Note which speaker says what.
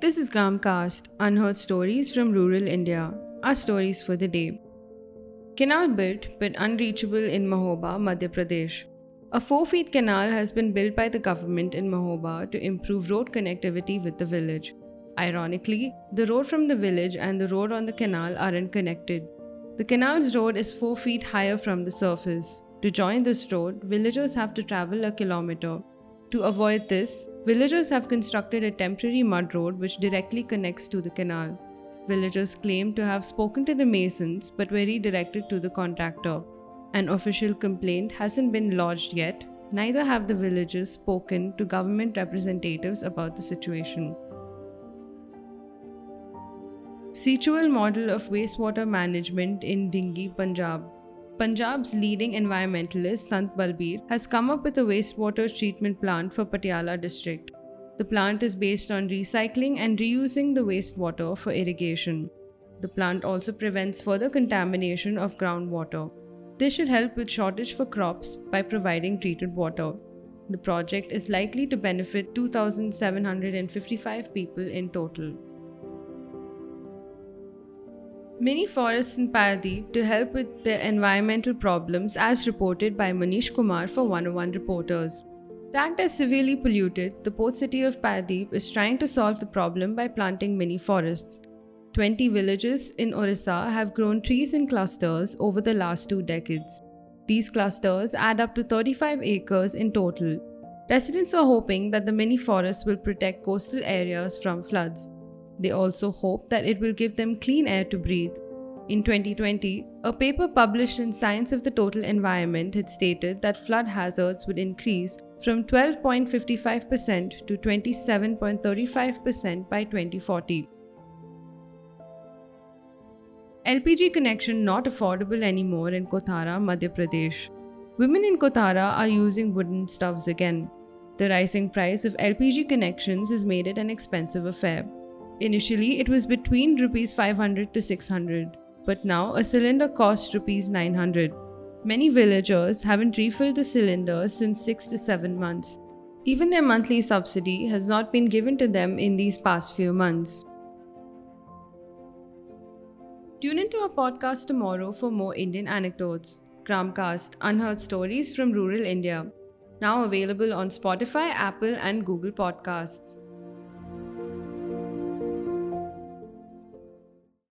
Speaker 1: This is Gramcast, unheard stories from rural India. Our stories for the day. Canal built but unreachable in Mahoba, Madhya Pradesh. A 4 feet canal has been built by the government in Mahoba to improve road connectivity with the village. Ironically, the road from the village and the road on the canal aren't connected. The canal's road is 4 feet higher from the surface. To join this road, villagers have to travel a kilometer. To avoid this, villagers have constructed a temporary mud road which directly connects to the canal. Villagers claim to have spoken to the masons but were redirected to the contractor. An official complaint hasn't been lodged yet, neither have the villagers spoken to government representatives about the situation. Seechewal model of wastewater management in Dhingi, Punjab. Punjab's leading environmentalist Sant Balbir has come up with a wastewater treatment plant for Patiala district. The plant is based on recycling and reusing the wastewater for irrigation. The plant also prevents further contamination of groundwater. This should help with shortage for crops by providing treated water. The project is likely to benefit 2,755 people in total. Many forests in Paradeep to help with the environmental problems as reported by Manish Kumar for 101 Reporters. Tagged as severely polluted, the port city of Paradeep is trying to solve the problem by planting many forests. 20 villages in Orissa have grown trees in clusters over the last two decades. These clusters add up to 35 acres in total. Residents are hoping that the many forests will protect coastal areas from floods. They also hope that it will give them clean air to breathe. In 2020, a paper published in Science of the Total Environment had stated that flood hazards would increase from 12.55% to 27.35% by 2040. LPG connection not affordable anymore in Kothara, Madhya Pradesh. Women in Kothara are using wooden stoves again. The rising price of LPG connections has made it an expensive affair. Initially, it was between rupees 500 to 600, but now a cylinder costs rupees 900. Many villagers haven't refilled the cylinders since 6 to 7 months. Even their monthly subsidy has not been given to them in these past few months. Tune into our podcast tomorrow for more Indian anecdotes. Gramcast Unheard Stories from Rural India. Now available on Spotify, Apple, and Google Podcasts.